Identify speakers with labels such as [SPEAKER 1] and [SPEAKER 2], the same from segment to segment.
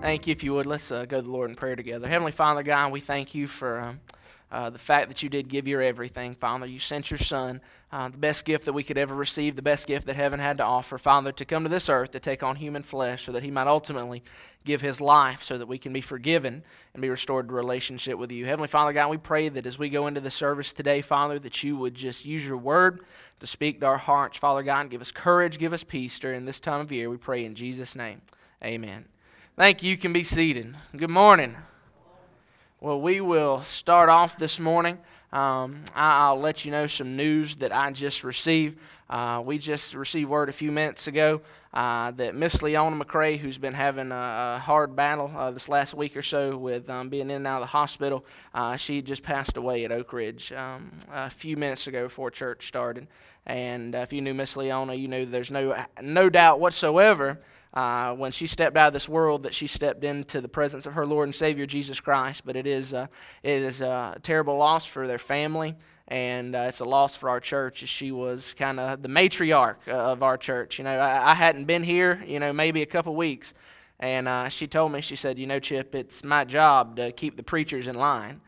[SPEAKER 1] Thank you. If you would, let's uh, go to the Lord in prayer together. Heavenly Father, God, we thank you for um, uh, the fact that you did give your everything, Father. You sent your Son, uh, the best gift that we could ever receive, the best gift that heaven had to offer, Father, to come to this earth to take on human flesh so that he might ultimately give his life so that we can be forgiven and be restored to relationship with you. Heavenly Father, God, we pray that as we go into the service today, Father, that you would just use your word to speak to our hearts, Father God, and give us courage, give us peace during this time of year. We pray in Jesus' name. Amen. Thank you. You can be seated. Good morning. Well, we will start off this morning. Um, I, will let you know some news that I just received. Uh, we just received word a few minutes ago uh, that Miss Leona McCrae, who's been having a, a hard battle uh, this last week or so with um, being in and out of the hospital, uh, she just passed away at Oak Ridge um, a few minutes ago before church started. And uh, if you knew Miss Leona, you knew there's no no doubt whatsoever uh, when she stepped out of this world that she stepped into the presence of her Lord and Savior Jesus Christ. But it is, uh, it is a terrible loss for their family, and uh, it's a loss for our church she was kind of the matriarch uh, of our church. You know, I, I, hadn't been here, you know, maybe a couple weeks, and uh, she told me, she said, You know, Chip, it's my job to keep the preachers in line.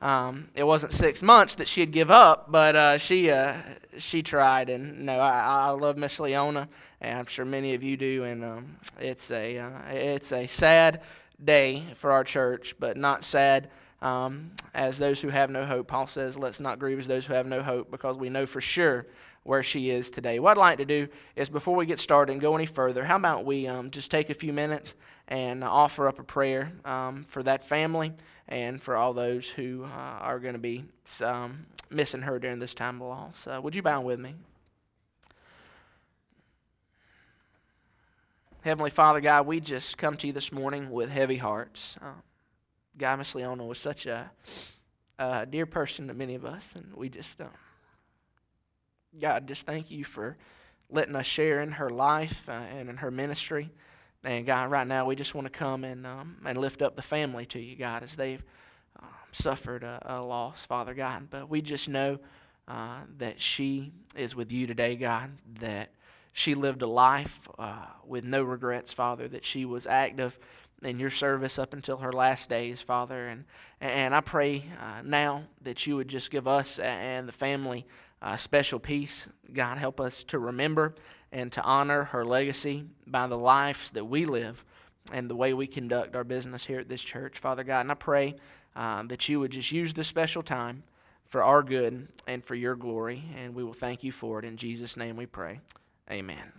[SPEAKER 1] Um, it wasn't six months that she'd give up, but uh, she she tried, and no, I, I love Miss Leona, and I'm sure many of you do, and um, it's a uh, it's a sad day for our church, but not sad um, as those who have no hope. Paul says, "Let's not grieve as those who have no hope, because we know for sure where she is today." What I'd like to do is, before we get started and go any further, how about we um, just take a few minutes and offer up a prayer um, for that family and for all those who uh, are going to be um, missing her during this time of loss. Uh, would you bow with me? Heavenly Father, God, we just come to you this morning with heavy hearts. Uh, God, Miss Leona was such a, a, dear person to many of us, and we just, uh, God, just thank you for letting us share in her life uh, and in her ministry. And God, right now we just want to come and um, and lift up the family to you, God, as they've uh, suffered a, a, loss, Father God. But we just know uh, that she is with you today, God. That she lived a life uh, with no regrets, Father. That she was active in your service up until her last days, Father. And and I pray uh, now that you would just give us and the family special peace. God, help us to remember and to honor her legacy by the lives that we live and the way we conduct our business here at this church, Father God. And I pray um, that you would just use this special time for our good and for your glory, and we will thank you for it. In Jesus' name we pray. Amen.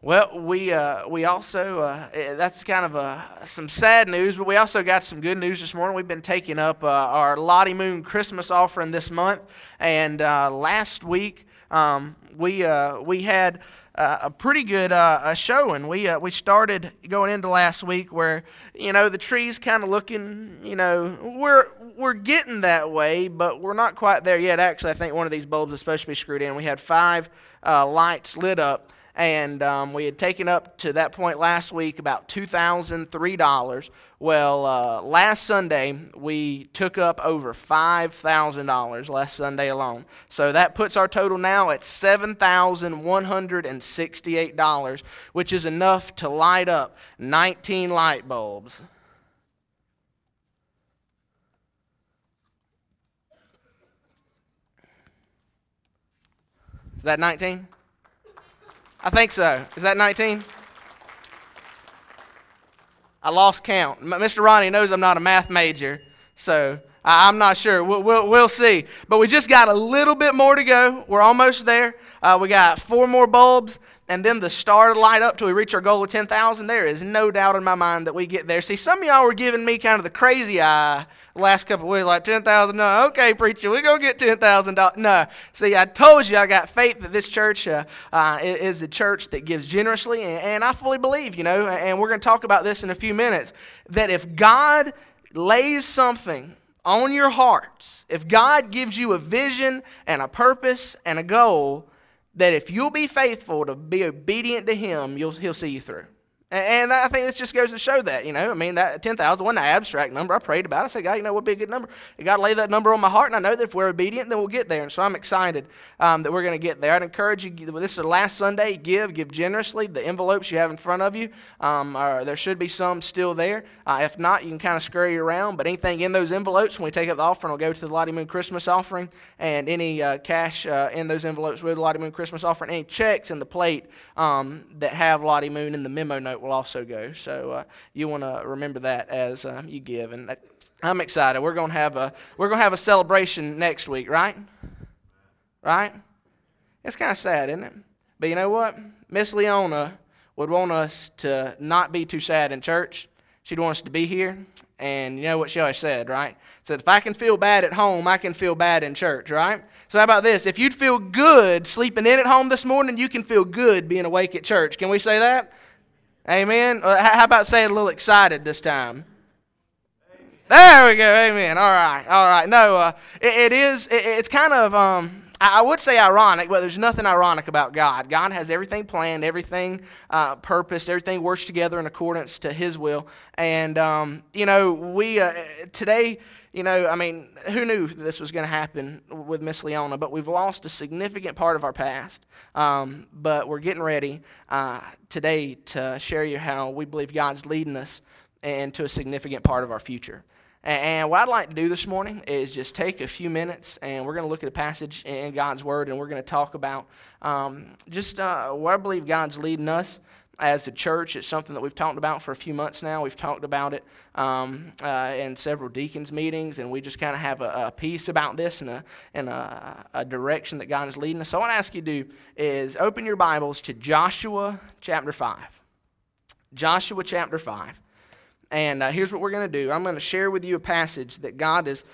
[SPEAKER 1] Well, we uh, we also uh, eh, that's kind of uh, some sad news, but we also got some good news this morning. We've been taking up uh, our Lottie Moon Christmas offering this month, and uh, last week um, we uh, we had a pretty good uh, showing. We we started going into last week where you know the trees kind of looking. You know we're we're getting that way, but we're not quite there yet. Actually, I think one of these bulbs is supposed to be screwed in. We had five uh, lights lit up and um, we had taken up to that point last week about $2,003. Well, uh, last Sunday, we took up over $5,000 last Sunday alone. So that puts our total now at $7,168, which is enough to light up 19 light bulbs. That 19? I think so. Is that 19? I lost count. Mr. Ronnie knows I'm not a math major, so I'm not sure. We'll, we'll, we'll, see. But we just got a little bit more to go. We're almost there. Uh, we got four more bulbs, and then the star light up till we reach our goal of 10,000. There is no doubt in my mind that we get there. See, some of y'all were giving me kind of the crazy eye the last couple of weeks, like 10,000. No, okay, preacher, we're going to get $10,000. No. See, I told you I got faith that this church uh, uh, is the church that gives generously, and, and I fully believe, you know, and we're going to talk about this in a few minutes, that if God lays something on your hearts, if God gives you a vision and a purpose and a goal, that if you'll be faithful to be obedient to Him, you'll, He'll see you through. And I think this just goes to show that, you know, I mean, that 10,000 wasn't an abstract number. I prayed about it. I said, God, you know, what would be a good number? And God laid that number on my heart, and I know that if we're obedient, then we'll get there. And so I'm excited um, that we're going to get there. I'd encourage you, this is the last Sunday, give, give generously. The envelopes you have in front of you, um, are, there should be some still there. Uh, if not, you can kind of scurry around. But anything in those envelopes, when we take up the offering, will go to the Lottie Moon Christmas offering. And any uh, cash uh, in those envelopes with the Lottie Moon Christmas offering, any checks in the plate um, that have Lottie Moon in the memo note will also go. So uh, you want to remember that as uh, you give. And I'm excited. We're going to have a we're going to have a celebration next week, right? Right? It's kind of sad, isn't it? But you know what? Miss Leona would want us to not be too sad in church. She'd want us to be here. And you know what she always said, right? Said, if I can feel bad at home, I can feel bad in church, right? So how about this? If you'd feel good sleeping in at home this morning, you can feel good being awake at church. Can we say that? Amen. Uh, how about saying a little excited this time? There we go. Amen. All right. All right. No, uh, it, it is. It, it's kind of. Um, I would say ironic, but there's nothing ironic about God. God has everything planned, everything uh, purposed, everything works together in accordance to His will. And um, you know, we uh, today you know, I mean, who knew this was going to happen with Miss Leona? But we've lost a significant part of our past. Um, but we're getting ready uh, today to share you how we believe God's leading us into a significant part of our future. And what I'd like to do this morning is just take a few minutes and we're going to look at a passage in God's Word and we're going to talk about um, just uh, where I believe God's leading us as a church. It's something that we've talked about for a few months now. We've talked about it um, uh, in several deacons' meetings, and we just kind of have a, a, piece about this and, a, and a, a, direction that God is leading us. So, what I ask you to do is open your Bibles to Joshua chapter 5. Joshua chapter 5. And uh, here's what we're going to do I'm going to share with you a passage that God has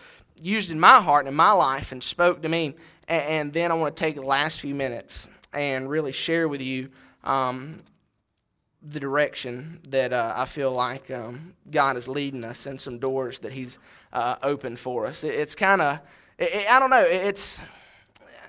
[SPEAKER 1] used in my heart and in my life and spoke to me. And, then I want to take the last few minutes and really share with you. Um, the direction that uh, I feel like um, God is leading us and some doors that He's uh, opened for us. It, it's kind of, it, I don't know, it's,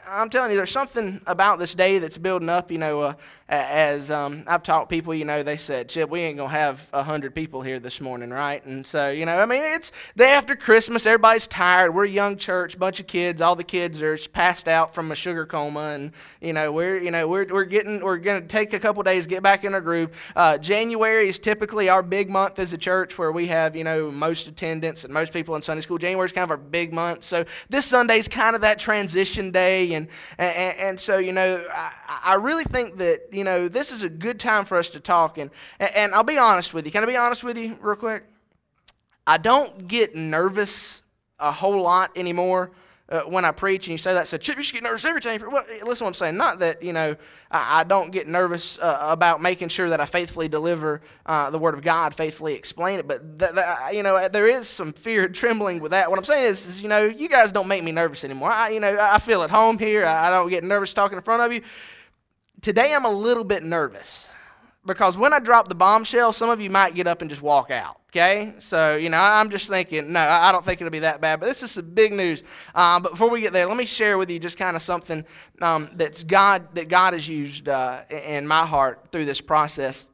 [SPEAKER 1] I'm telling you, there's something about this day that's building up. You know, uh, as um, I've taught people, you know, they said, "Chip, we ain't gonna have a hundred people here this morning, right?" And so, you know, I mean, it's day after Christmas. Everybody's tired. We're a young church, bunch of kids. All the kids are passed out from a sugar coma, and you know, we're you know we're we're getting we're gonna take a couple days, get back in our groove. Uh, January is typically our big month as a church, where we have you know most attendance and most people in Sunday school. January is kind of our big month. So this Sunday's kind of that transition day, and and, and so you know, I, I really think that you know, this is a good time for us to talk. And, and I'll be honest with you. Can I be honest with you, real quick? I don't get nervous a whole lot anymore uh, when I preach and you say that, said, Chip, you should get nervous every time. Well, listen what I'm saying. Not that, you know, I, I don't get nervous uh, about making sure that I faithfully deliver uh, the Word of God, faithfully explain it. But, th- th- you know, there is some fear and trembling with that. What I'm saying is, is, you know, you guys don't make me nervous anymore. I, you know, I feel at home here. I don't get nervous talking in front of you. Today I'm a little bit nervous because when I drop the bombshell, some of you might get up and just walk out. Okay, so you know I'm just thinking, no, I don't think it'll be that bad. But this is some big news. Um, but before we get there, let me share with you just kind of something um, that's God that God has used uh, in my heart through this process.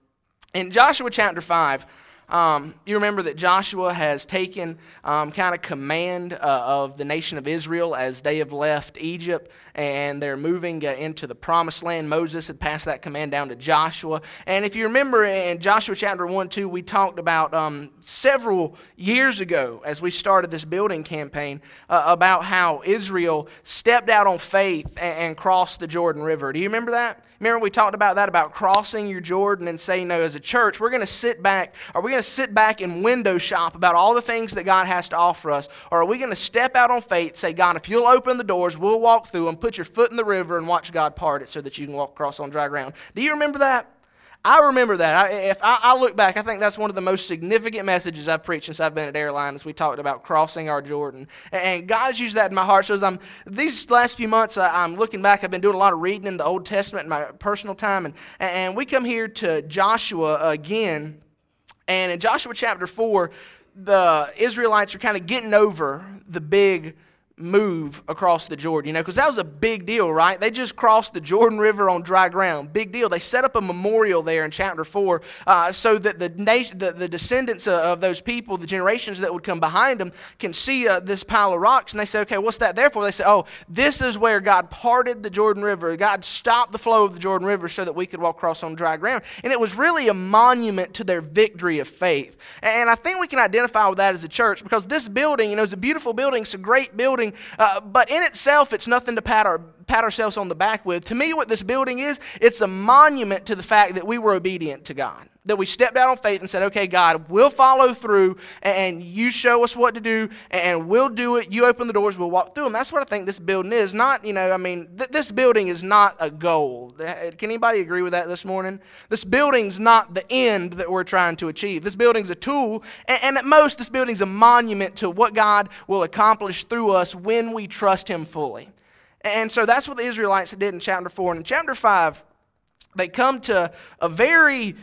[SPEAKER 1] In Joshua chapter five. Um, you remember that Joshua has taken um, kind of command uh, of the nation of Israel as they have left Egypt and they're moving uh, into the promised land. Moses had passed that command down to Joshua. And if you remember in Joshua chapter 1 2, we talked about um, several years ago as we started this building campaign uh, about how Israel stepped out on faith and, and crossed the Jordan River. Do you remember that? Remember we talked about that about crossing your Jordan and saying, no, as a church, we're going to sit back. Are we going to sit back and window shop about all the things that God has to offer us? Or are we going to step out on faith, say, God, if you'll open the doors, we'll walk through them, put your foot in the river, and watch God part it so that you can walk across on dry ground? Do you remember that? I remember that. I, if I, I, look back, I think that's one of the most significant messages I've preached since I've been at Airline, as we talked about crossing our Jordan. And God has used that in my heart. So as I'm these last few months, I, am looking back. I've been doing a lot of reading in the Old Testament in my personal time, and and we come here to Joshua again, and in Joshua chapter four, the Israelites are kind of getting over the big move across the Jordan, you know, because that was a big deal, right? They just crossed the Jordan River on dry ground. Big deal. They set up a memorial there in chapter 4 uh, so that the, nation, the, the descendants of those people, the generations that would come behind them, can see uh, this pile of rocks. And they say, okay, what's that there for? They say, oh, this is where God parted the Jordan River. God stopped the flow of the Jordan River so that we could walk across on dry ground. And it was really a monument to their victory of faith. And I think we can identify with that as a church because this building, you know, is a beautiful building. It's a great building uh, but in itself, it's nothing to pat, our, pat ourselves on the back with. To me, what this building is, it's a monument to the fact that we were obedient to God. That we stepped out on faith and said, okay, God, we'll follow through and you show us what to do and we'll do it. You open the doors, we'll walk through them. That's what I think this building is. Not, you know, I mean, th- this building is not a goal. Uh, can anybody agree with that this morning? This building's not the end that we're trying to achieve. This building's a tool, and, and at most, this building's a monument to what God will accomplish through us when we trust Him fully. And so that's what the Israelites did in chapter 4. And in chapter 5, they come to a very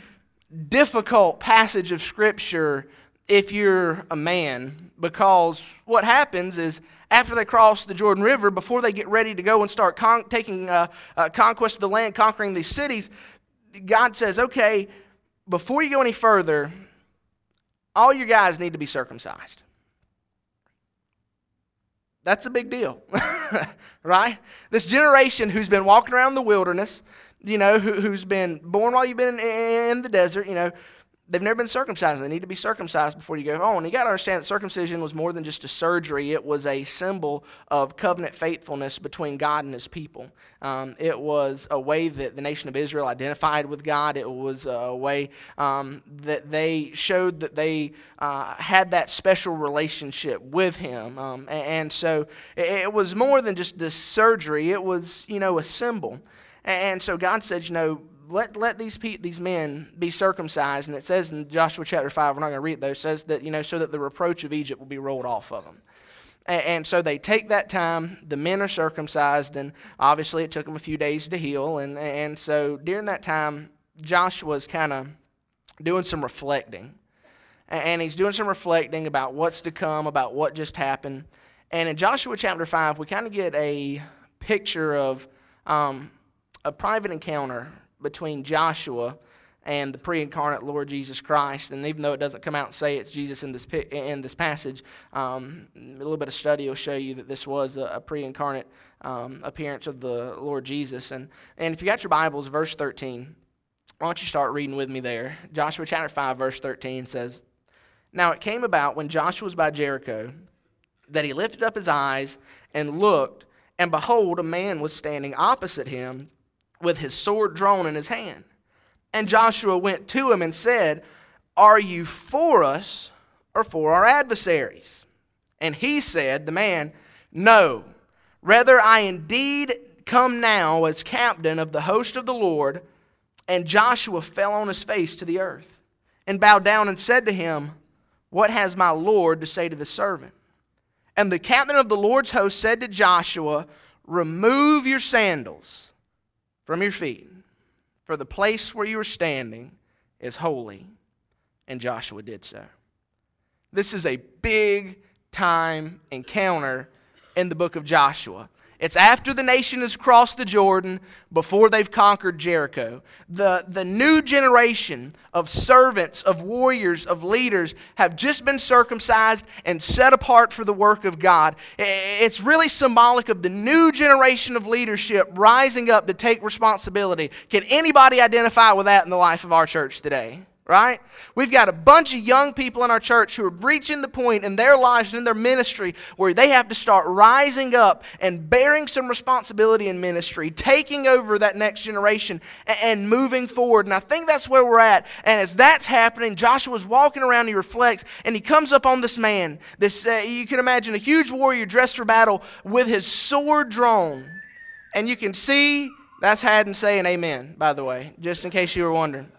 [SPEAKER 1] difficult passage of Scripture if you're a man, because what happens is after they cross the Jordan River, before they get ready to go and start con- taking uh, uh, conquest of the land, conquering these cities, God says, okay, before you go any further, all your guys need to be circumcised. That's a big deal, right? This generation who's been walking around the wilderness, you know, who, has been born while you've been in, in the desert, you know, they've never been circumcised. They need to be circumcised before you go home. And you got to understand that circumcision was more than just a surgery, it was a symbol of covenant faithfulness between God and his people. Um, it was a way that the nation of Israel identified with God, it was a way um, that they showed that they uh, had that special relationship with him. Um, and, so it, it was more than just this surgery, it was, you know, a symbol. And so God said, you know, let, let these, pe- these men be circumcised. And it says in Joshua chapter 5, we're not going to read it though, says that, you know, so that the reproach of Egypt will be rolled off of them. And, and so they take that time, the men are circumcised, and obviously it took them a few days to heal. And, and so during that time, Joshua's kind of doing some reflecting. And he's doing some reflecting about what's to come, about what just happened. And in Joshua chapter 5, we kind of get a picture of um, a private encounter between Joshua and the pre-incarnate Lord Jesus Christ. And even though it doesn't come out and say it's Jesus in this in this passage, um, a little bit of study will show you that this was a, a pre-incarnate um, appearance of the Lord Jesus. And and if you got your Bibles, verse 13, why don't you start reading with me there? Joshua chapter 5, verse 13 says, "Now it came about when Joshua was by Jericho that he lifted up his eyes and looked." And behold, a man was standing opposite him with his sword drawn in his hand. And Joshua went to him and said, Are you for us or for our adversaries? And he said, The man, No, rather I indeed come now as captain of the host of the Lord. And Joshua fell on his face to the earth and bowed down and said to him, What has my Lord to say to the servant? And the captain of the Lord's host said to Joshua, Remove your sandals from your feet, for the place where you are standing is holy. And Joshua did so. This is a big time encounter in the book of Joshua. It's after the nation has crossed the Jordan, before they've conquered Jericho. The, the new generation of servants, of warriors, of leaders have just been circumcised and set apart for the work of God. It's really symbolic of the new generation of leadership rising up to take responsibility. Can anybody identify with that in the life of our church today? Right? We've got a bunch of young people in our church who are reaching the point in their lives and in their ministry where they have to start rising up and bearing some responsibility in ministry, taking over that next generation and moving forward. And I think that's where we're at. And as that's happening, Joshua's walking around, he reflects, and he comes up on this man. This uh, you can imagine a huge warrior dressed for battle with his sword drawn. And you can see that's Haddon saying amen, by the way, just in case you were wondering.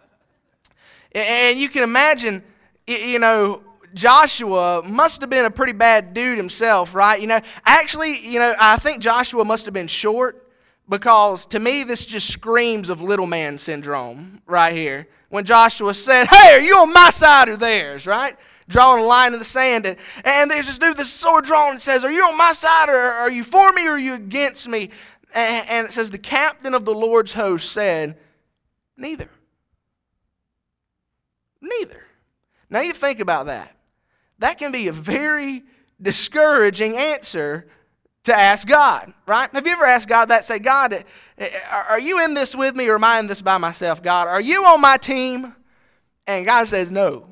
[SPEAKER 1] And you can imagine, you know, Joshua must have been a pretty bad dude himself, right? You know, actually, you know, I think Joshua must have been short because to me, this just screams of little man syndrome right here. When Joshua said, Hey, are you on my side or theirs, right? drawing a line in the sand. And, and there's this dude, this sword drawn, and says, Are you on my side, or are you for me, or are you against me? And, and it says, The captain of the Lord's host said, Neither. Neither. Now you think about that. That can be a very discouraging answer to ask God, right? Have you ever asked God that? Say, God, eh, are you in this with me or am I in this by myself? God, are you on my team? And God says, no.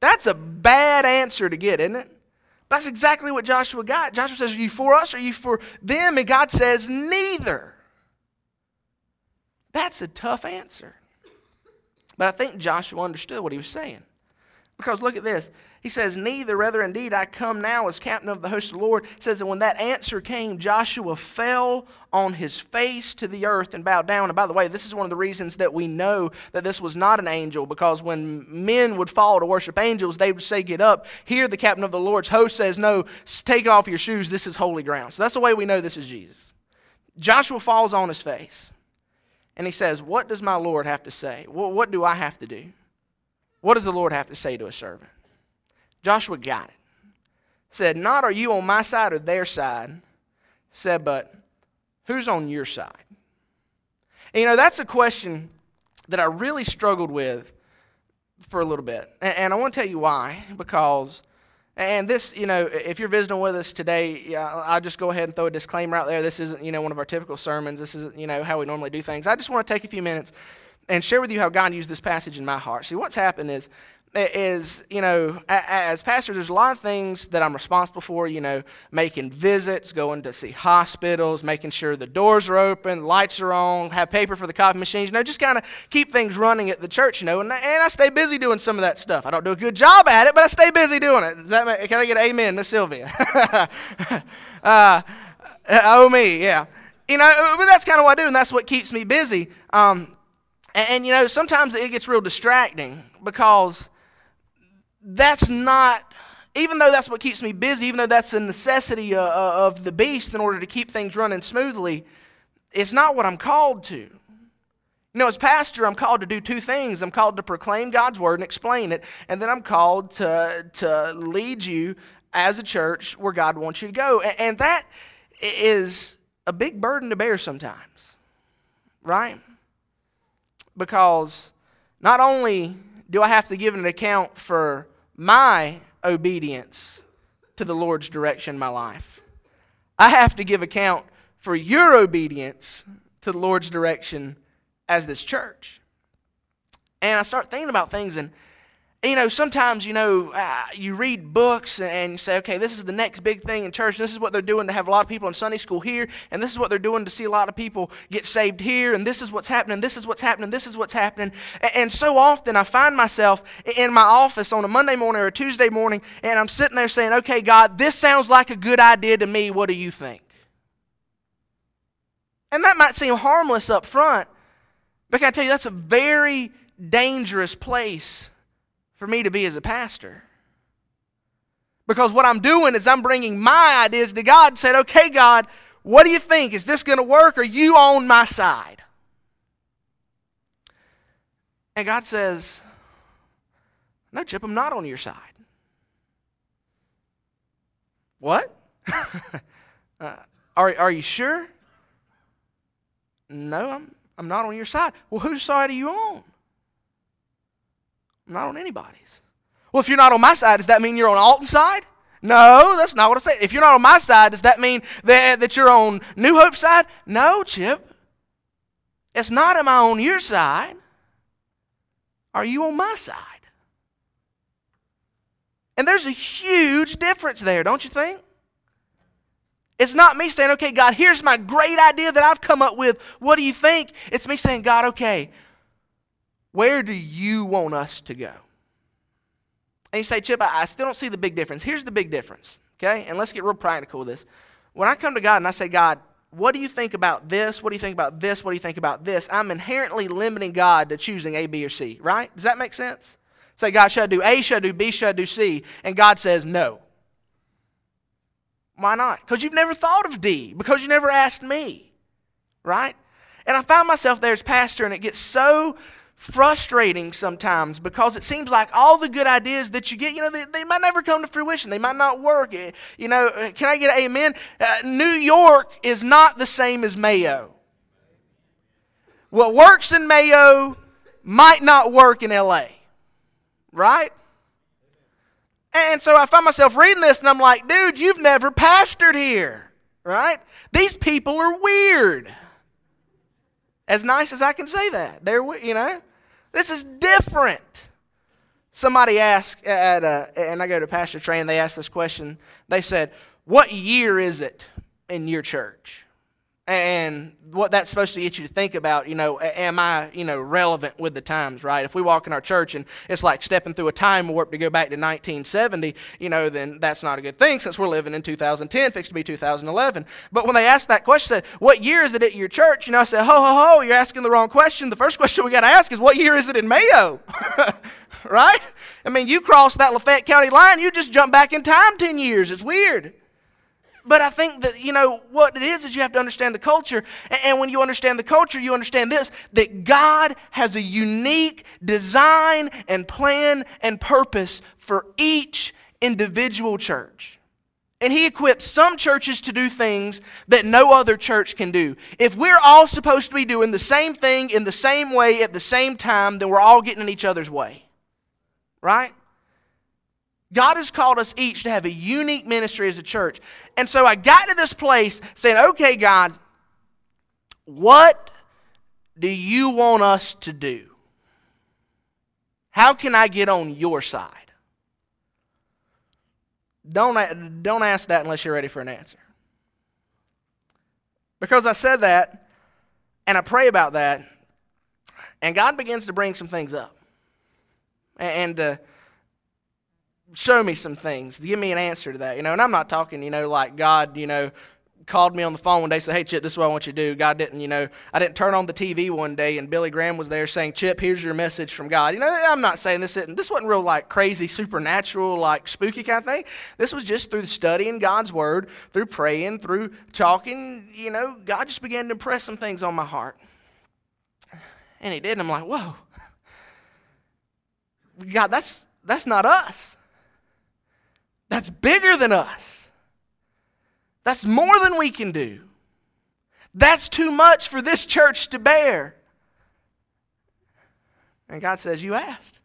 [SPEAKER 1] That's a bad answer to get, isn't it? That's exactly what Joshua got. Joshua says, Are you for us or are you for them? And God says, Neither. That's a tough answer. But I think Joshua understood what he was saying. Because look at this. He says, Neither, rather indeed, I come now as captain of the host of the Lord. He says that when that answer came, Joshua fell on his face to the earth and bowed down. And by the way, this is one of the reasons that we know that this was not an angel, because when men would fall to worship angels, they would say, Get up. Here, the captain of the Lord's host says, No, take off your shoes. This is holy ground. So that's the way we know this is Jesus. Joshua falls on his face. And he says, What does my Lord have to say? What, do I have to do? What does the Lord have to say to a servant? Joshua got it. Said, Not are you on my side or their side. Said, But who's on your side? And, you know, that's a question that I really struggled with for a little bit. And, and I want to tell you why. Because, and this, you know, if you're visiting with us today, I'll just go ahead and throw a disclaimer out there. This isn't, you know, one of our typical sermons. This isn't, you know, how we normally do things. I just want to take a few minutes and share with you how God used this passage in my heart. See, what's happened is is, you know, as pastor, there's a lot of things that I'm responsible for, you know, making visits, going to see hospitals, making sure the doors are open, lights are on, have paper for the coffee machines, you know, just kind of keep things running at the church, you know, and, and I stay busy doing some of that stuff. I don't do a good job at it, but I stay busy doing it. Does that make, can I get amen to Sylvia? uh, oh, me, yeah. You know, but that's kind of what I do, and that's what keeps me busy. Um, and, and, you know, sometimes it gets real distracting because that's not, even though that's what keeps me busy, even though that's a necessity uh, uh, of the beast in order to keep things running smoothly, it's not what I'm called to. You know, as pastor, I'm called to do two things. I'm called to proclaim God's word and explain it, and then I'm called to, to lead you as a church where God wants you to go. And, and that is a big burden to bear sometimes, right? Because not only do I have to give an account for my obedience to the Lord's direction in my life. I have to give account for your obedience to the Lord's direction as this church. And I start thinking about things and you know, sometimes, you know, uh, you read books and you say, okay, this is the next big thing in church. This is what they're doing to have a lot of people in Sunday school here. And this is what they're doing to see a lot of people get saved here. And this is what's happening. This is what's happening. This is what's happening. And so often I find myself in my office on a Monday morning or a Tuesday morning and I'm sitting there saying, okay, God, this sounds like a good idea to me. What do you think? And that might seem harmless up front, but can I tell you, that's a very dangerous place for me to be as a pastor. Because what I'm doing is I'm bringing my ideas to God and said, okay, God, what do you think? Is this going to work? Are you on my side? And God says, no, Chip, I'm not on your side. What? uh, are, are you sure? No, I'm, I'm not on your side. Well, whose side are you on? I'm not on anybody's. Well, if you're not on my side, does that mean you're on Alton's side? No, that's not what I said. If you're not on my side, does that mean that, that you're on New Hope's side? No, Chip. It's not am I on your side? Are you on my side? And there's a huge difference there, don't you think? It's not me saying, okay, God, here's my great idea that I've come up with. What do you think? It's me saying, God, okay, where do you want us to go? And you say, Chip, I still don't see the big difference. Here's the big difference, okay? And let's get real practical with this. When I come to God and I say, God, what do you think about this? What do you think about this? What do you think about this? I'm inherently limiting God to choosing A, B, or C, right? Does that make sense? Say, God, should I do A? Should I do B? Should I do C? And God says, no. Why not? Because you've never thought of D, because you never asked me, right? And I find myself there as pastor, and it gets so frustrating sometimes because it seems like all the good ideas that you get, you know, they, they might never come to fruition. They might not work. Eh, you know, eh, can I get amen? Uh, New York is not the same as Mayo. What works in Mayo might not work in LA, right? And so I find myself reading this and I'm like, dude, you've never pastored here, right? These people are weird. As nice as I can say that. They're, you know, this is different. Somebody asked at a, and I go to Pastor and they asked this question. They said, What year is it in your church? And what that's supposed to get you to think about, you know, am I, you know, relevant with the times, right? If we walk in our church and it's like stepping through a time warp to go back to 1970, you know, then that's not a good thing since we're living in 2010, fixed to be 2011. But when they ask that question, said, what year is it at your church? You know, I said, ho, ho, ho, you're asking the wrong question. The first question we got to ask is, what year is it in Mayo? right? I mean, you cross that Lafayette County line, you just jump back in time 10 years. It's weird. But I think that, you know, what it is is you have to understand the culture. And when you understand the culture, you understand this that God has a unique design and plan and purpose for each individual church. And He equips some churches to do things that no other church can do. If we're all supposed to be doing the same thing in the same way at the same time, then we're all getting in each other's way. Right? God has called us each to have a unique ministry as a church. And so I got to this place saying, okay, God, what do you want us to do? How can I get on your side? Don't, don't ask that unless you're ready for an answer. Because I said that, and I pray about that, and God begins to bring some things up. And uh, show me some things. Give me an answer to that. You know, and I'm not talking, you know, like God, you know, called me on the phone one day said, Hey, Chip, this is what I want you to do. God didn't, you know, I didn't turn on the TV one day and Billy Graham was there saying, Chip, here's your message from God. You know, I'm not saying this isn't, this wasn't real like crazy, supernatural, like spooky kind of thing. This was just through studying God's word, through praying, through talking, you know, God just began to impress some things on my heart. And he did, and I'm like, whoa. God, that's that's not us that's bigger than us. That's more than we can do. That's too much for this church to bear. And God says, You asked.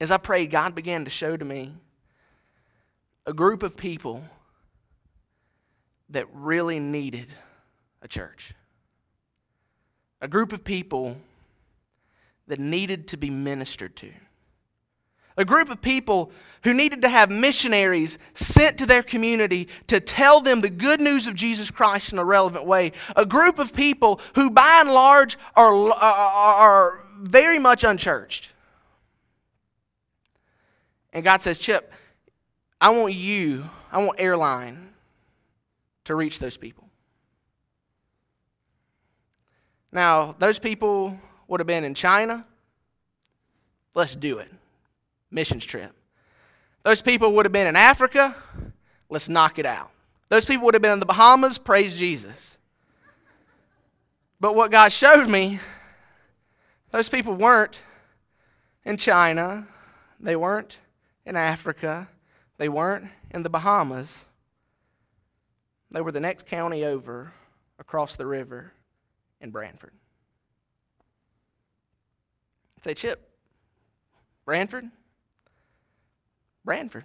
[SPEAKER 1] As I prayed, God began to show to me a group of people that really needed a church. A group of people that needed to be ministered to a group of people who needed to have missionaries sent to their community to tell them the good news of Jesus Christ in a relevant way. A group of people who, by and large, are, are, very much unchurched. And God says, Chip, I want you, I want Airline to reach those people. Now, those people would have been in China. Let's do it missions trip. Those people would have been in Africa. Let's knock it out. Those people would have been in the Bahamas. Praise Jesus. But what God showed me, those people weren't in China. They weren't in Africa. They weren't in the Bahamas. They were the next county over across the river in Branford. Say, Chip, Branford? Branford.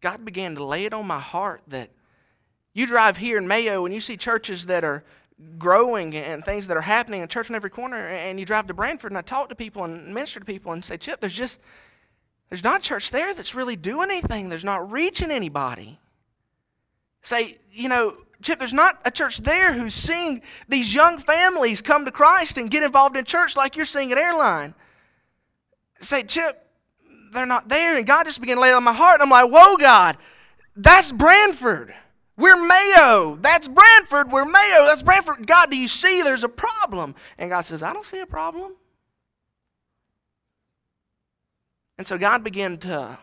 [SPEAKER 1] God began to lay it on my heart that you drive here in Mayo and you see churches that are growing and things that are happening in church on every corner, and you drive to Branford and I talk to people and minister to people and say, Chip, there's just there's not a church there that's really doing anything. There's not reaching anybody. Say, you know, Chip, there's not a church there who's seeing these young families come to Christ and get involved in church like you're seeing at Airline. Say, Chip, they're not there. And God just began to lay on my heart. And I'm like, whoa, God, that's Branford. We're Mayo. That's Branford. We're Mayo. That's Branford. God, do you see there's a problem? And God says, I don't see a problem. And so God began to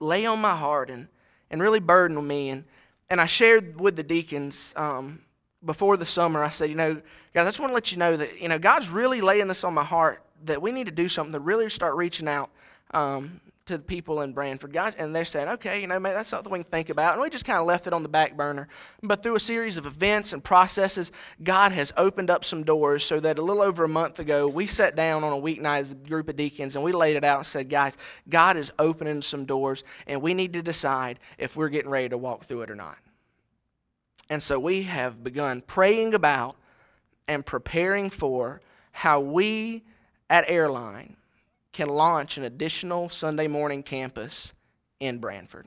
[SPEAKER 1] lay on my heart and, and really burden me. And, and I shared with the deacons um, before the summer, I said, you know, guys, I just want to let you know that, you know, God's really laying this on my heart that we need to do something to really start reaching out um, to the people in Branford. Guys, and they're saying, okay, you know, maybe that's something we can think about. And we just kind of left it on the back burner. But through a series of events and processes, God has opened up some doors so that a little over a month ago, we sat down on a weeknight as a group of deacons and we laid it out and said, guys, God is opening some doors and we need to decide if we're getting ready to walk through it or not. And so we have begun praying about and preparing for how we at Airline can launch an additional Sunday morning campus in Branford.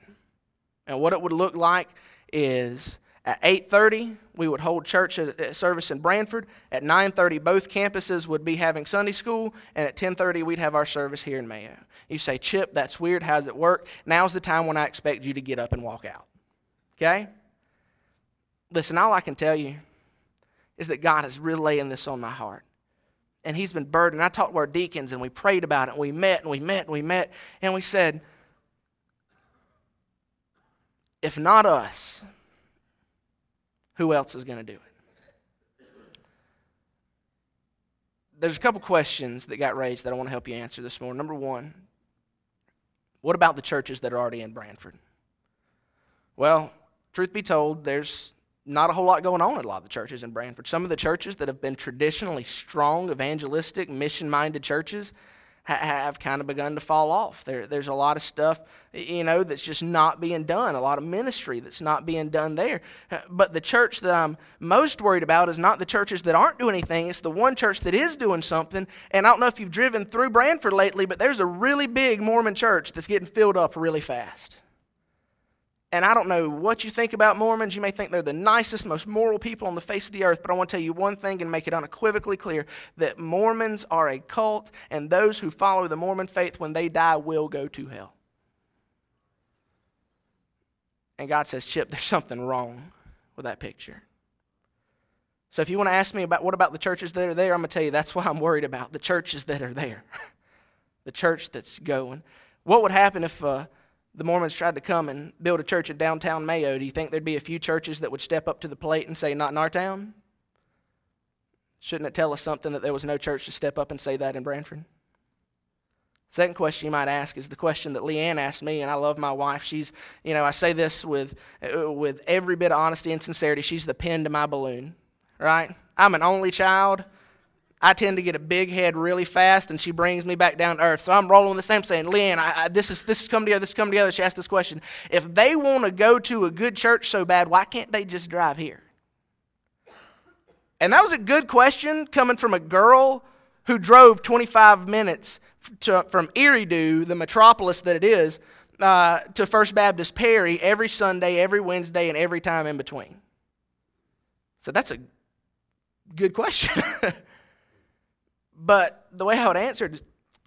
[SPEAKER 1] And what it would look like is at 8:30 we would hold church service in Branford. At 9:30 both campuses would be having Sunday school, and at 10:30 we'd have our service here in Mayo. You say, "Chip, that's weird. How's it work?" Now's the time when I expect you to get up and walk out. Okay? Listen, all I can tell you is that God is really laying this on my heart and he's been burdened. I talked to our deacons and we prayed about it and we met and we met and we met and we said, if not us, who else is going to do it? There's a couple questions that got raised that I want to help you answer this morning. Number one, what about the churches that are already in Branford? Well, truth be told, there's not a whole lot going on at a lot of the churches in Branford. Some of the churches that have been traditionally strong, evangelistic, mission minded churches ha- have kind of begun to fall off. There, there's a lot of stuff, you know, that's just not being done, a lot of ministry that's not being done there. Uh, but the church that I'm most worried about is not the churches that aren't doing anything, it's the one church that is doing something. And I don't know if you've driven through Branford lately, but there's a really big Mormon church that's getting filled up really fast. And I don't know what you think about Mormons. You may think they're the nicest, most moral people on the face of the earth, but I want to tell you one thing and make it unequivocally clear that Mormons are a cult, and those who follow the Mormon faith when they die will go to hell. And God says, Chip, there's something wrong with that picture. So if you want to ask me about what about the churches that are there, I'm going to tell you that's what I'm worried about the churches that are there, the church that's going. What would happen if. Uh, the Mormons tried to come and build a church in downtown Mayo, do you think there'd be a few churches that would step up to the plate and say, Not in our town? Shouldn't it tell us something that there was no church to step up and say that in Branford? Second question you might ask is the question that Leanne asked me, and I love my wife. She's, you know, I say this with, uh, with every bit of honesty and sincerity. She's the pin to my balloon, right? I'm an only child. I tend to get a big head really fast, and she brings me back down to earth. So I'm rolling the same, saying, Lynn, I, I, this is this is coming together. This is coming together. She asked this question: If they want to go to a good church so bad, why can't they just drive here? And that was a good question coming from a girl who drove 25 minutes to, from Eridu, the metropolis that it is, uh, to First Baptist Perry every Sunday, every Wednesday, and every time in between. So that's a good question. But the way I would answer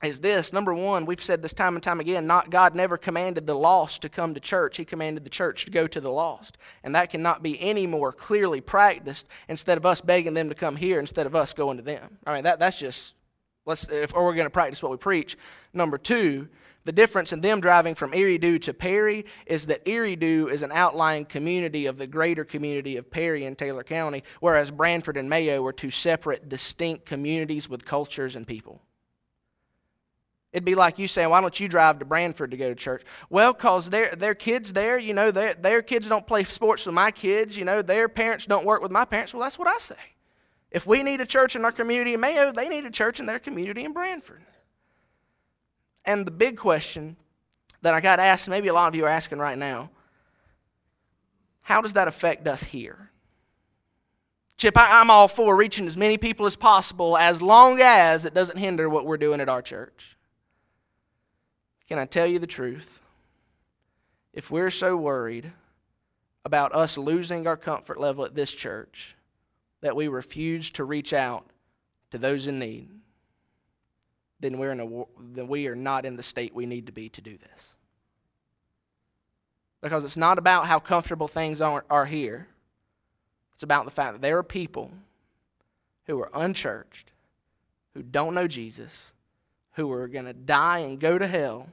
[SPEAKER 1] is this number one, we've said this time and time again, not God never commanded the lost to come to church. He commanded the church to go to the lost. And that cannot be any more clearly practiced instead of us begging them to come here instead of us going to them. I mean that, that's just let's if or we're going to practice what we preach. Number two, the difference in them driving from Eridu to Perry is that Eridu is an outlying community of the greater community of Perry and Taylor County, whereas Branford and Mayo are two separate, distinct communities with cultures and people. It'd be like you saying, why don't you drive to Branford to go to church? Well, because their, their kids there, you know, their, their kids don't play sports with my kids, you know, their parents don't work with my parents. Well, that's what I say. If we need a church in our community in Mayo, they need a church in their community in Branford. And the big question that I got asked, maybe a lot of you are asking right now, how does that affect us here? Chip, I, am all for reaching as many people as possible as long as it doesn't hinder what we're doing at our church. Can I tell you the truth? If we're so worried about us losing our comfort level at this church that we refuse to reach out to those in need, then we're in a, then we are not in the state we need to be to do this. Because it's not about how comfortable things are, are here. It's about the fact that there are people who are unchurched, who don't know Jesus, who are going to die and go to hell,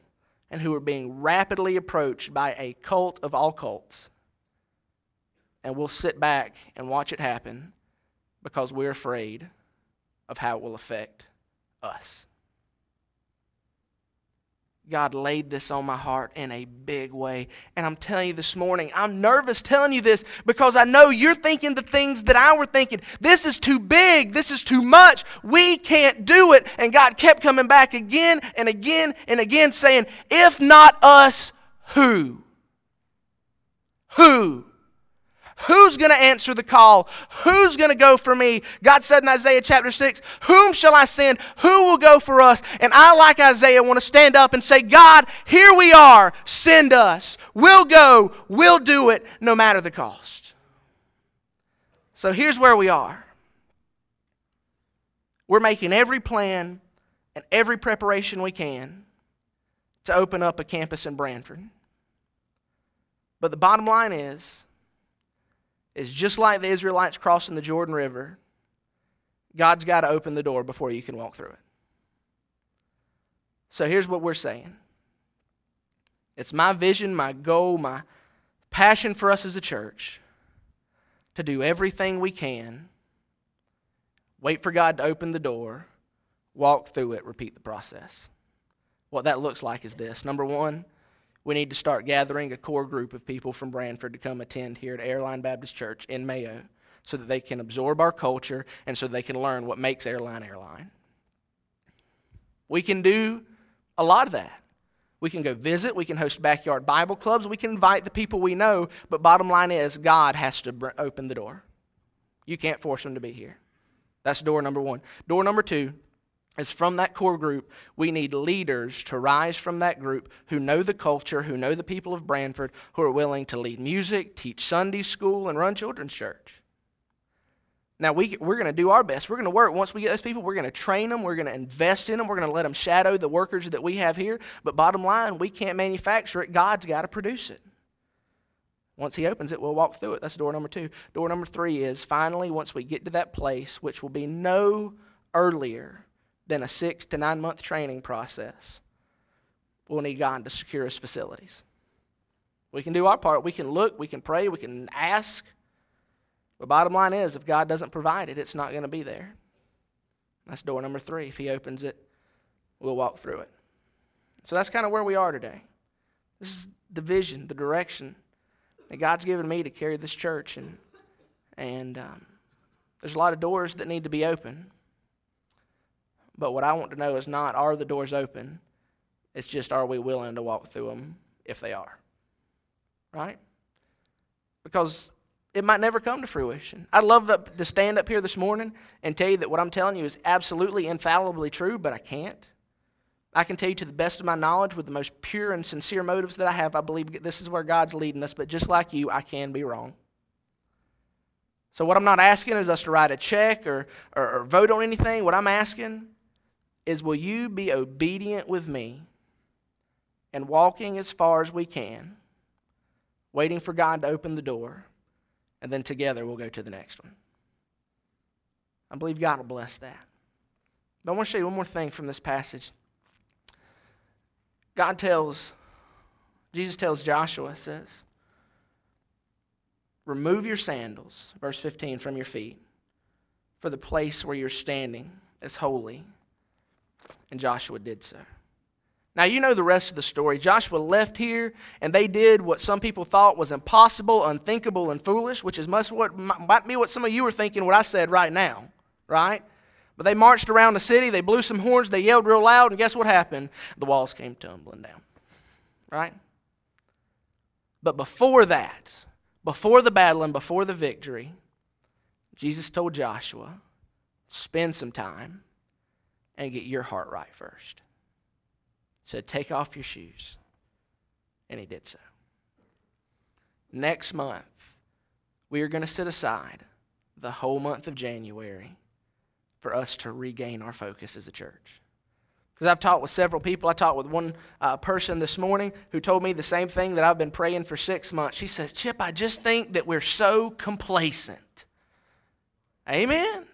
[SPEAKER 1] and who are being rapidly approached by a cult of all cults. and we'll sit back and watch it happen because we're afraid of how it will affect us. God laid this on my heart in a big way. And I'm telling you this morning, I'm nervous telling you this because I know you're thinking the things that I were thinking. This is too big. This is too much. We can't do it. And God kept coming back again and again and again saying, If not us, who? Who? Who's going to answer the call? Who's going to go for me? God said in Isaiah chapter 6, Whom shall I send? Who will go for us? And I, like Isaiah, want to stand up and say, God, here we are. Send us. We'll go. We'll do it no matter the cost. So here's where we are. We're making every plan and every preparation we can to open up a campus in Branford. But the bottom line is, is just like the Israelites crossing the Jordan River, God's got to open the door before you can walk through it. So here's what we're saying it's my vision, my goal, my passion for us as a church to do everything we can, wait for God to open the door, walk through it, repeat the process. What that looks like is this number one, we need to start gathering a core group of people from Branford to come attend here at Airline Baptist Church in Mayo so that they can absorb our culture and so they can learn what makes airline airline. We can do a lot of that. We can go visit, we can host backyard Bible clubs, we can invite the people we know, but bottom line is God has to open the door. You can't force them to be here. That's door number one. Door number two, is from that core group, we need leaders to rise from that group who know the culture, who know the people of Branford, who are willing to lead music, teach Sunday school, and run children's church. Now, we, we're going to do our best. We're going to work. Once we get those people, we're going to train them. We're going to invest in them. We're going to let them shadow the workers that we have here. But bottom line, we can't manufacture it. God's got to produce it. Once He opens it, we'll walk through it. That's door number two. Door number three is finally, once we get to that place, which will be no earlier than a six to nine month training process, we'll need God to secure his facilities. We can do our part. We can look, we can pray, we can ask. But bottom line is, if God doesn't provide it, it's not going to be there. That's door number three. If He opens it, we'll walk through it. So that's kind of where we are today. This is the vision, the direction that God's given me to carry this church. And, and um, there's a lot of doors that need to be open. But what I want to know is not are the doors open, it's just are we willing to walk through them if they are. Right? Because it might never come to fruition. I'd love to stand up here this morning and tell you that what I'm telling you is absolutely infallibly true, but I can't. I can tell you to the best of my knowledge, with the most pure and sincere motives that I have, I believe this is where God's leading us, but just like you, I can be wrong. So, what I'm not asking is us to write a check or, or, or vote on anything. What I'm asking is will you be obedient with me and walking as far as we can, waiting for God to open the door, and then together we'll go to the next one. I believe God will bless that. But I want to show you one more thing from this passage. God tells, Jesus tells Joshua, says, Remove your sandals, verse 15, from your feet, for the place where you're standing is holy. And Joshua did so. Now, you know the rest of the story. Joshua left here, and they did what some people thought was impossible, unthinkable, and foolish, which is much what, might be what some of you are thinking, what I said right now, right? But they marched around the city, they blew some horns, they yelled real loud, and guess what happened? The walls came tumbling down, right? But before that, before the battle and before the victory, Jesus told Joshua, spend some time and get your heart right first. Said, take off your shoes. And he did so. Next month, we are going to set aside the whole month of January for us to regain our focus as a church. Because I've talked with several people. I talked with one uh, person this morning who told me the same thing that I've been praying for six months. She says, Chip, I just think that we're so complacent. Amen.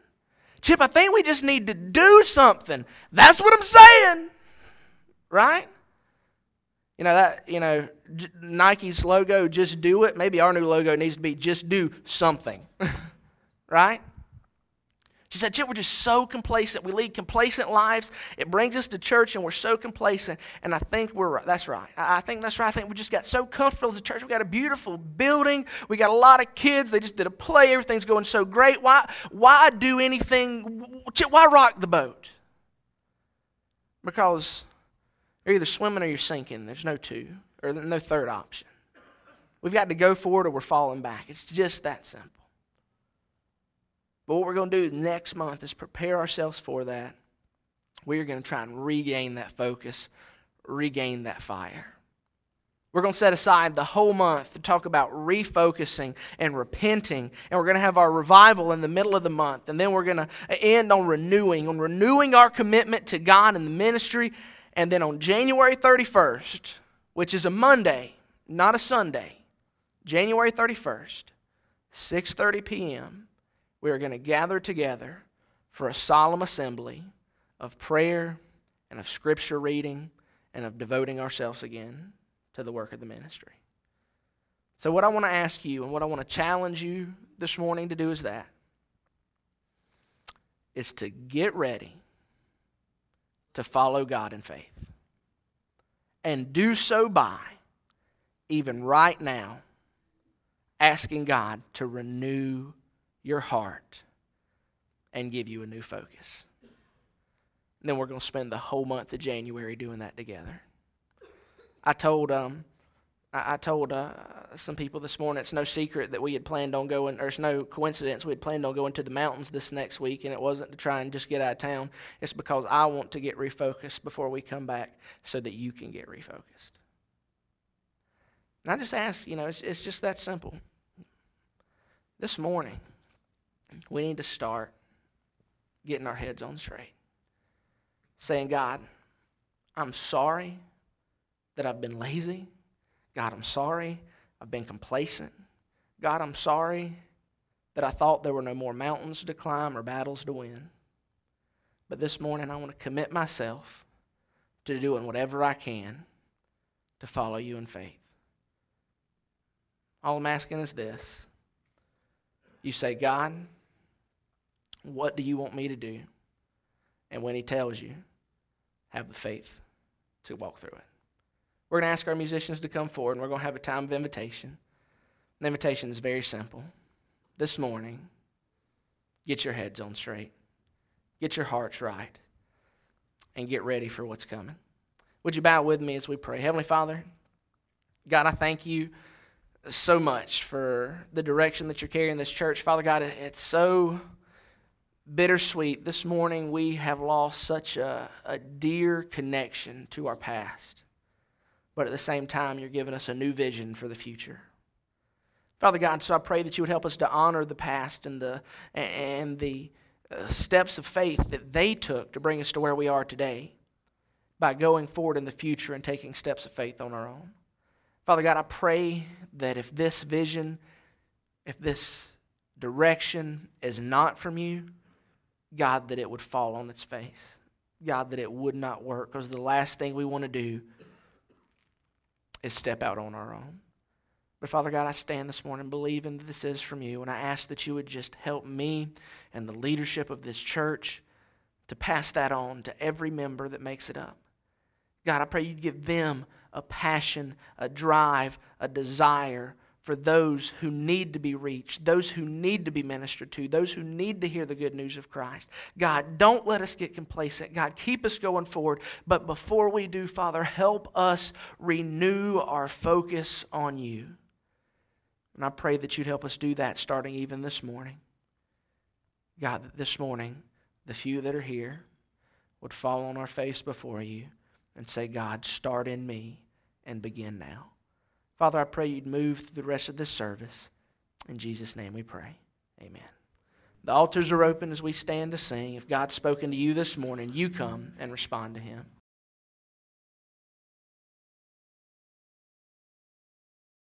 [SPEAKER 1] Chip, I think we just need to do something. That's what I'm saying. Right? You know that you know Nike's logo, just do it. Maybe our new logo needs to be just do something, right? She said, Chip, we're just so complacent. We lead complacent lives. It brings us to church and we're so complacent. And I think we're right. That's right. I think that's right. I think we just got so comfortable as a church. We got a beautiful building. We got a lot of kids. They just did a play. Everything's going so great. Why, why do anything? Chip, why rock the boat? Because you're either swimming or you're sinking. There's no two, or no third option. We've got to go forward or we're falling back. It's just that simple. But what we're going to do next month is prepare ourselves for that. We are going to try and regain that focus, regain that fire. We're going to set aside the whole month to talk about refocusing and repenting. And we're going to have our revival in the middle of the month. And then we're going to end on renewing, on renewing our commitment to God and the ministry. And then on January 31st, which is a Monday, not a Sunday, January 31st, 6:30 p.m., we are going to gather together for a solemn assembly of prayer and of scripture reading and of devoting ourselves again to the work of the ministry. So, what I want to ask you and what I want to challenge you this morning to do is that is to get ready to follow God in faith. And do so by, even right now, asking God to renew your heart and give you a new focus. And then we're going to spend the whole month of January doing that together. I told um, I, told uh, some people this morning it's no secret that we had planned on going, or it's no coincidence we had planned on going to the mountains this next week, and it wasn't to try and just get out of town. It's because I want to get refocused before we come back, so that you can get refocused. And I just ask, you know, it's, it's just that simple. This morning, we need to start getting our heads on straight. Saying, God, I'm sorry that I've been lazy. God, I'm sorry I've been complacent. God, I'm sorry that I thought there were no more mountains to climb or battles to win. But this morning, I want to commit myself to doing whatever I can to follow you in faith. All I'm asking is this. You say, God, what do you want me to do? And when he tells you, have the faith to walk through it. We're going to ask our musicians to come forward and we're going to have a time of invitation. The invitation is very simple. This morning, get your heads on straight, get your hearts right, and get ready for what's coming. Would you bow with me as we pray? Heavenly Father, God, I thank you so much for the direction that you're carrying this church. Father God, it's so bittersweet. This morning we have lost such a, a dear connection to our past. But at the same time, you're giving us a new vision for the future. Father God, so I pray that you would help us to honor the past and the, and the uh, steps of faith that they took to bring us to where we are today by going forward in the future and taking steps of faith on our own. Father God, I pray that if this vision, if this direction is not from you, God, that it would fall on its face. God, that it would not work because the last thing we want to do is step out on our own. But Father God, I stand this morning believing that this is from you, and I ask that you would just help me and the leadership of this church to pass that on to every member that makes it up. God, I pray you'd give them a passion, a drive, a desire for those who need to be reached, those who need to be ministered to, those who need to hear the good news of Christ. God, don't let us get complacent. God, keep us going forward. But before we do, Father, help us renew our focus on you. And I pray that you'd help us do that starting even this morning. God, that this morning, the few that are here would fall on our face before you and say, God, start in me and begin now. Father, I pray you'd move through the rest of this service. In Jesus' name we pray. Amen. The altars are open as we stand to sing. If God's spoken to you this morning, you come and respond to him.